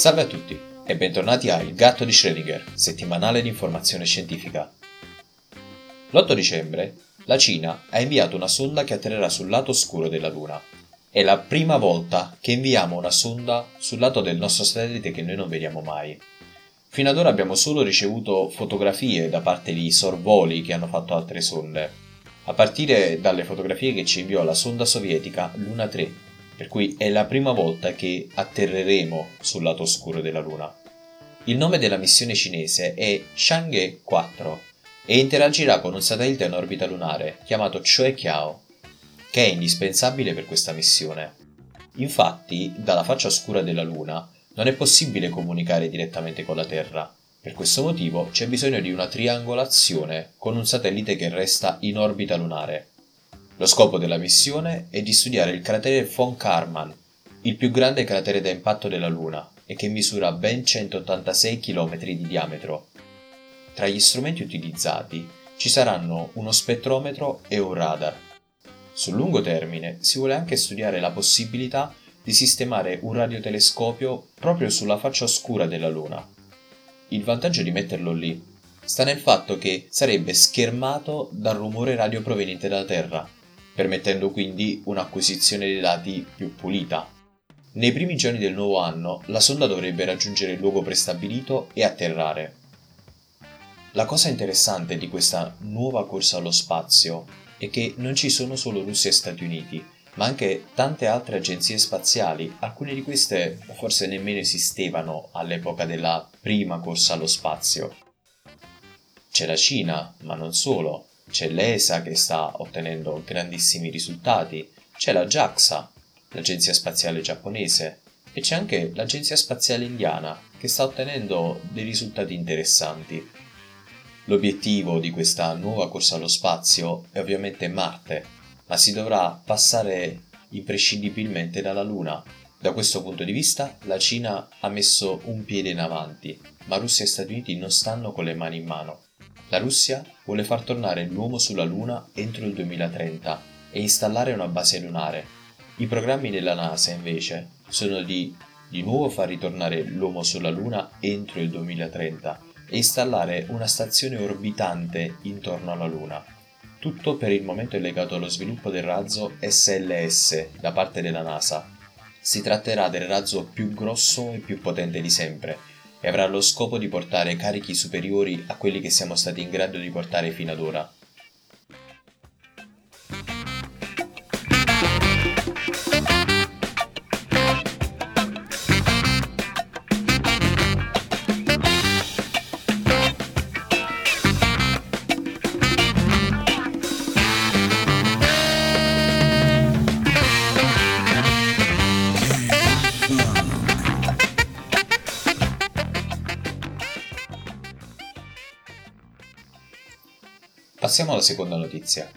Salve a tutti e bentornati a Il gatto di Schrödinger, settimanale di informazione scientifica. L'8 dicembre la Cina ha inviato una sonda che atterrerà sul lato oscuro della Luna. È la prima volta che inviamo una sonda sul lato del nostro satellite che noi non vediamo mai. Fino ad ora abbiamo solo ricevuto fotografie da parte di sorvoli che hanno fatto altre sonde, a partire dalle fotografie che ci inviò la sonda sovietica Luna 3 per cui è la prima volta che atterreremo sul lato oscuro della Luna. Il nome della missione cinese è Chang'e 4 e interagirà con un satellite in orbita lunare chiamato Chue Kiao, che è indispensabile per questa missione. Infatti, dalla faccia oscura della Luna non è possibile comunicare direttamente con la Terra. Per questo motivo c'è bisogno di una triangolazione con un satellite che resta in orbita lunare lo scopo della missione è di studiare il cratere von Karman, il più grande cratere da impatto della Luna e che misura ben 186 km di diametro. Tra gli strumenti utilizzati ci saranno uno spettrometro e un radar. Sul lungo termine si vuole anche studiare la possibilità di sistemare un radiotelescopio proprio sulla faccia oscura della Luna. Il vantaggio di metterlo lì sta nel fatto che sarebbe schermato dal rumore radio proveniente dalla Terra permettendo quindi un'acquisizione dei dati più pulita. Nei primi giorni del nuovo anno la sonda dovrebbe raggiungere il luogo prestabilito e atterrare. La cosa interessante di questa nuova corsa allo spazio è che non ci sono solo Russia e Stati Uniti, ma anche tante altre agenzie spaziali, alcune di queste forse nemmeno esistevano all'epoca della prima corsa allo spazio. C'è la Cina, ma non solo, c'è l'ESA che sta ottenendo grandissimi risultati, c'è la JAXA, l'agenzia spaziale giapponese, e c'è anche l'agenzia spaziale indiana che sta ottenendo dei risultati interessanti. L'obiettivo di questa nuova corsa allo spazio è ovviamente Marte, ma si dovrà passare imprescindibilmente dalla Luna. Da questo punto di vista la Cina ha messo un piede in avanti, ma Russia e Stati Uniti non stanno con le mani in mano. La Russia vuole far tornare l'uomo sulla Luna entro il 2030 e installare una base lunare. I programmi della NASA invece sono di di nuovo far ritornare l'uomo sulla Luna entro il 2030 e installare una stazione orbitante intorno alla Luna. Tutto per il momento è legato allo sviluppo del razzo SLS da parte della NASA. Si tratterà del razzo più grosso e più potente di sempre, e avrà lo scopo di portare carichi superiori a quelli che siamo stati in grado di portare fino ad ora. Passiamo alla seconda notizia.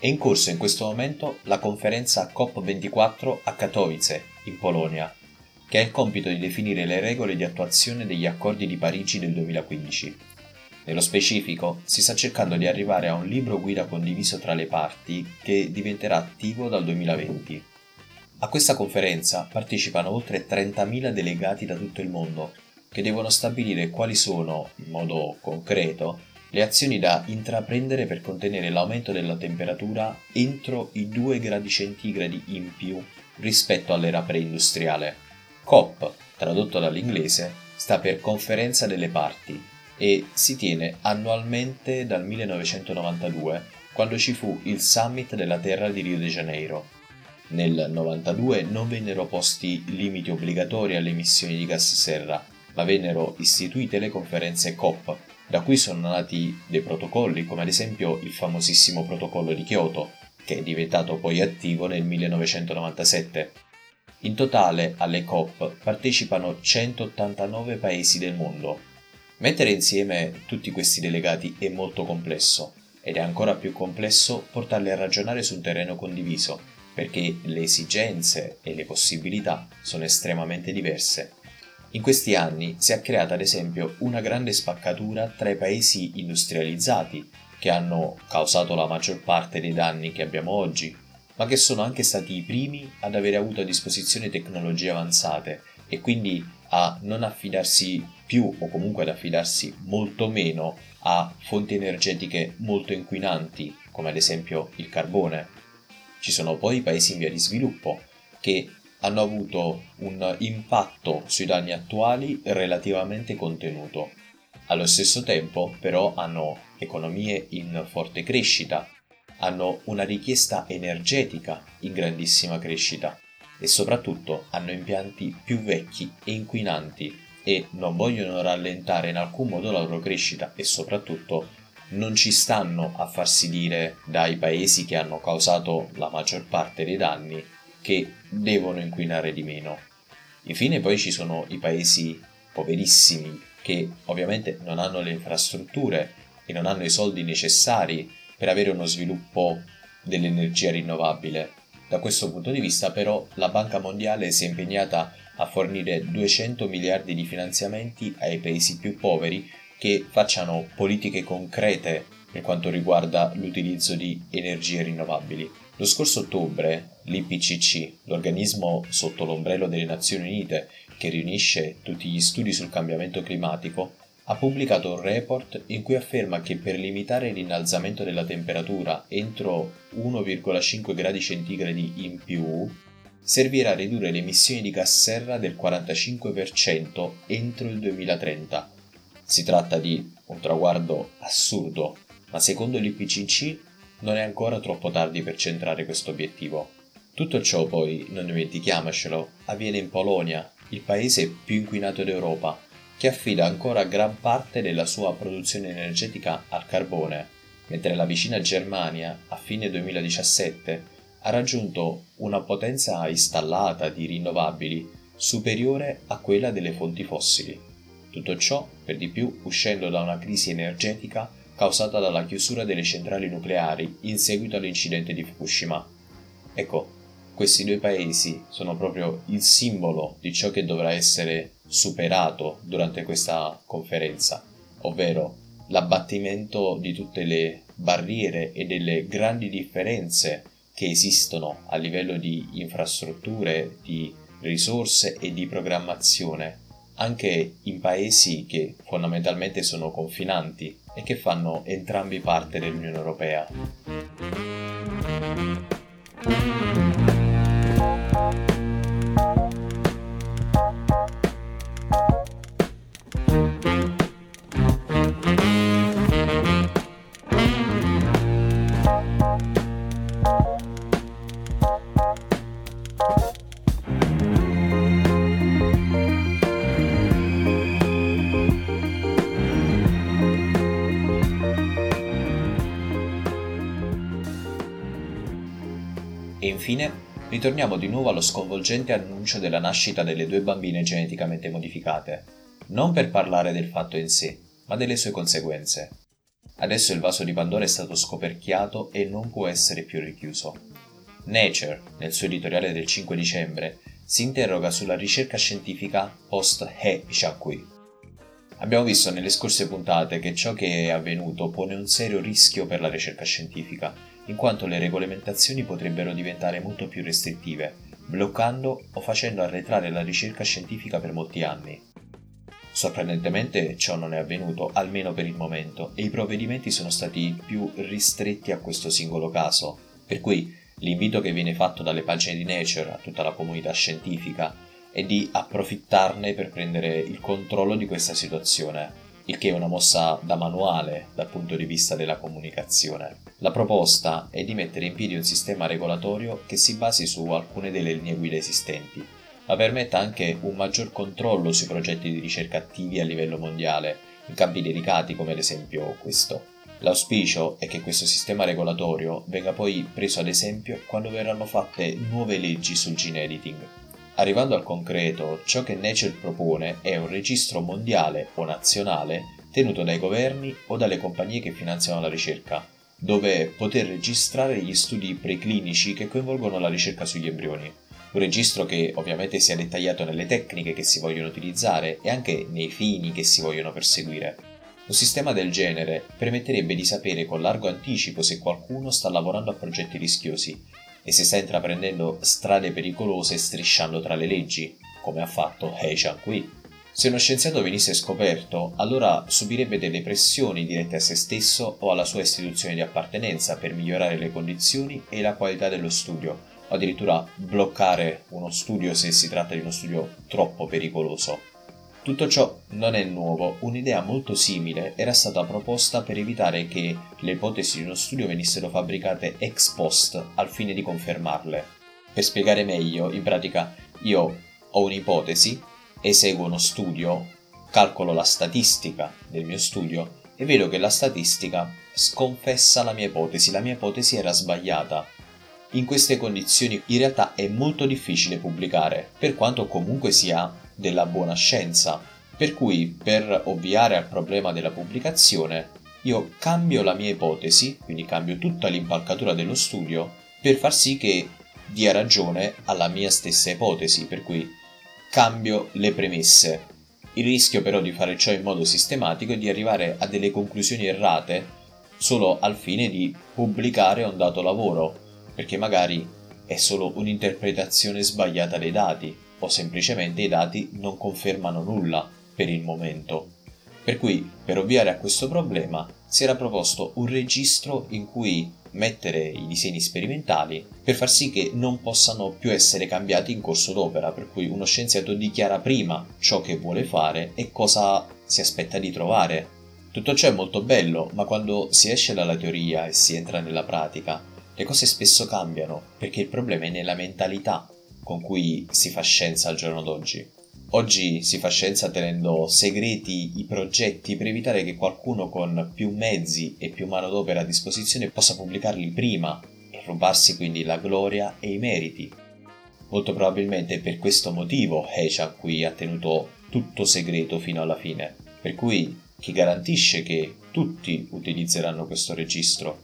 È in corso in questo momento la conferenza COP24 a Katowice, in Polonia, che ha il compito di definire le regole di attuazione degli accordi di Parigi del 2015. Nello specifico, si sta cercando di arrivare a un libro guida condiviso tra le parti che diventerà attivo dal 2020. A questa conferenza partecipano oltre 30.000 delegati da tutto il mondo, che devono stabilire quali sono, in modo concreto, le azioni da intraprendere per contenere l'aumento della temperatura entro i 2 gradi centigradi in più rispetto all'era preindustriale. COP, tradotto dall'inglese, sta per Conferenza delle Parti e si tiene annualmente dal 1992, quando ci fu il Summit della Terra di Rio de Janeiro. Nel 92 non vennero posti limiti obbligatori alle emissioni di gas serra, ma vennero istituite le conferenze COP da cui sono nati dei protocolli, come ad esempio il famosissimo protocollo di Kyoto, che è diventato poi attivo nel 1997. In totale alle COP partecipano 189 paesi del mondo. Mettere insieme tutti questi delegati è molto complesso ed è ancora più complesso portarli a ragionare su un terreno condiviso, perché le esigenze e le possibilità sono estremamente diverse. In questi anni si è creata ad esempio una grande spaccatura tra i paesi industrializzati, che hanno causato la maggior parte dei danni che abbiamo oggi, ma che sono anche stati i primi ad avere avuto a disposizione tecnologie avanzate e quindi a non affidarsi più o comunque ad affidarsi molto meno a fonti energetiche molto inquinanti, come ad esempio il carbone. Ci sono poi i paesi in via di sviluppo che hanno avuto un impatto sui danni attuali relativamente contenuto. Allo stesso tempo, però, hanno economie in forte crescita, hanno una richiesta energetica in grandissima crescita e soprattutto hanno impianti più vecchi e inquinanti e non vogliono rallentare in alcun modo la loro crescita e soprattutto non ci stanno a farsi dire dai paesi che hanno causato la maggior parte dei danni che devono inquinare di meno. Infine poi ci sono i paesi poverissimi che ovviamente non hanno le infrastrutture e non hanno i soldi necessari per avere uno sviluppo dell'energia rinnovabile. Da questo punto di vista però la Banca Mondiale si è impegnata a fornire 200 miliardi di finanziamenti ai paesi più poveri che facciano politiche concrete per quanto riguarda l'utilizzo di energie rinnovabili. Lo scorso ottobre l'IPCC, l'organismo sotto l'ombrello delle Nazioni Unite che riunisce tutti gli studi sul cambiamento climatico, ha pubblicato un report in cui afferma che per limitare l'innalzamento della temperatura entro 1,5 gradi centigradi in più, servirà a ridurre le emissioni di gas serra del 45% entro il 2030. Si tratta di un traguardo assurdo, ma secondo l'IPCC non è ancora troppo tardi per centrare questo obiettivo. Tutto ciò poi, non dimentichiamocelo, avviene in Polonia, il paese più inquinato d'Europa, che affida ancora gran parte della sua produzione energetica al carbone, mentre la vicina Germania, a fine 2017, ha raggiunto una potenza installata di rinnovabili superiore a quella delle fonti fossili. Tutto ciò, per di più, uscendo da una crisi energetica causata dalla chiusura delle centrali nucleari in seguito all'incidente di Fukushima. Ecco, questi due paesi sono proprio il simbolo di ciò che dovrà essere superato durante questa conferenza, ovvero l'abbattimento di tutte le barriere e delle grandi differenze che esistono a livello di infrastrutture, di risorse e di programmazione anche in paesi che fondamentalmente sono confinanti e che fanno entrambi parte dell'Unione Europea. Infine ritorniamo di nuovo allo sconvolgente annuncio della nascita delle due bambine geneticamente modificate, non per parlare del fatto in sé, ma delle sue conseguenze. Adesso il vaso di Pandora è stato scoperchiato e non può essere più richiuso. Nature, nel suo editoriale del 5 dicembre, si interroga sulla ricerca scientifica post He Xiaokui. Abbiamo visto nelle scorse puntate che ciò che è avvenuto pone un serio rischio per la ricerca scientifica in quanto le regolamentazioni potrebbero diventare molto più restrittive, bloccando o facendo arretrare la ricerca scientifica per molti anni. Sorprendentemente ciò non è avvenuto, almeno per il momento, e i provvedimenti sono stati più ristretti a questo singolo caso, per cui l'invito che viene fatto dalle pagine di Nature a tutta la comunità scientifica è di approfittarne per prendere il controllo di questa situazione, il che è una mossa da manuale dal punto di vista della comunicazione. La proposta è di mettere in piedi un sistema regolatorio che si basi su alcune delle linee guida esistenti, ma permetta anche un maggior controllo sui progetti di ricerca attivi a livello mondiale, in campi delicati come ad esempio questo. L'auspicio è che questo sistema regolatorio venga poi preso ad esempio quando verranno fatte nuove leggi sul gene editing, Arrivando al concreto, ciò che Nature propone è un registro mondiale o nazionale tenuto dai governi o dalle compagnie che finanziano la ricerca, dove poter registrare gli studi preclinici che coinvolgono la ricerca sugli embrioni. Un registro che ovviamente sia dettagliato nelle tecniche che si vogliono utilizzare e anche nei fini che si vogliono perseguire. Un sistema del genere permetterebbe di sapere con largo anticipo se qualcuno sta lavorando a progetti rischiosi e se sta intraprendendo strade pericolose strisciando tra le leggi, come ha fatto Hei Chang-Kui. Se uno scienziato venisse scoperto, allora subirebbe delle pressioni dirette a se stesso o alla sua istituzione di appartenenza per migliorare le condizioni e la qualità dello studio, o addirittura bloccare uno studio se si tratta di uno studio troppo pericoloso. Tutto ciò non è nuovo, un'idea molto simile era stata proposta per evitare che le ipotesi di uno studio venissero fabbricate ex post al fine di confermarle. Per spiegare meglio, in pratica io ho un'ipotesi, eseguo uno studio, calcolo la statistica del mio studio e vedo che la statistica sconfessa la mia ipotesi, la mia ipotesi era sbagliata. In queste condizioni in realtà è molto difficile pubblicare, per quanto comunque sia della buona scienza, per cui per ovviare al problema della pubblicazione io cambio la mia ipotesi, quindi cambio tutta l'impalcatura dello studio, per far sì che dia ragione alla mia stessa ipotesi, per cui cambio le premesse. Il rischio però di fare ciò in modo sistematico è di arrivare a delle conclusioni errate solo al fine di pubblicare un dato lavoro, perché magari è solo un'interpretazione sbagliata dei dati o semplicemente i dati non confermano nulla per il momento. Per cui, per ovviare a questo problema, si era proposto un registro in cui mettere i disegni sperimentali per far sì che non possano più essere cambiati in corso d'opera, per cui uno scienziato dichiara prima ciò che vuole fare e cosa si aspetta di trovare. Tutto ciò è molto bello, ma quando si esce dalla teoria e si entra nella pratica, le cose spesso cambiano, perché il problema è nella mentalità con cui si fa scienza al giorno d'oggi. Oggi si fa scienza tenendo segreti i progetti per evitare che qualcuno con più mezzi e più manodopera a disposizione possa pubblicarli prima e rubarsi quindi la gloria e i meriti. Molto probabilmente per questo motivo Hecha qui ha tenuto tutto segreto fino alla fine, per cui chi garantisce che tutti utilizzeranno questo registro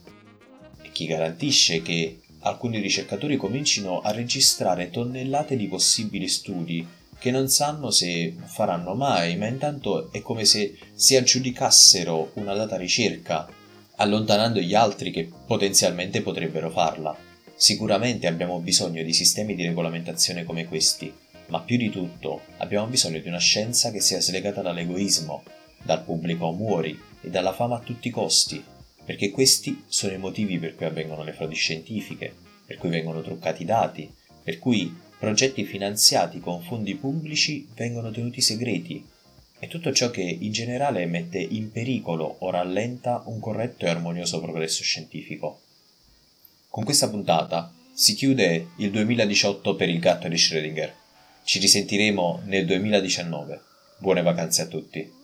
e chi garantisce che alcuni ricercatori comincino a registrare tonnellate di possibili studi che non sanno se faranno mai, ma intanto è come se si aggiudicassero una data ricerca, allontanando gli altri che potenzialmente potrebbero farla. Sicuramente abbiamo bisogno di sistemi di regolamentazione come questi, ma più di tutto abbiamo bisogno di una scienza che sia slegata dall'egoismo, dal pubblico muori e dalla fama a tutti i costi, perché questi sono i motivi per cui avvengono le frodi scientifiche, per cui vengono truccati i dati, per cui progetti finanziati con fondi pubblici vengono tenuti segreti e tutto ciò che in generale mette in pericolo o rallenta un corretto e armonioso progresso scientifico. Con questa puntata si chiude il 2018 per il gatto di Schrödinger. Ci risentiremo nel 2019. Buone vacanze a tutti.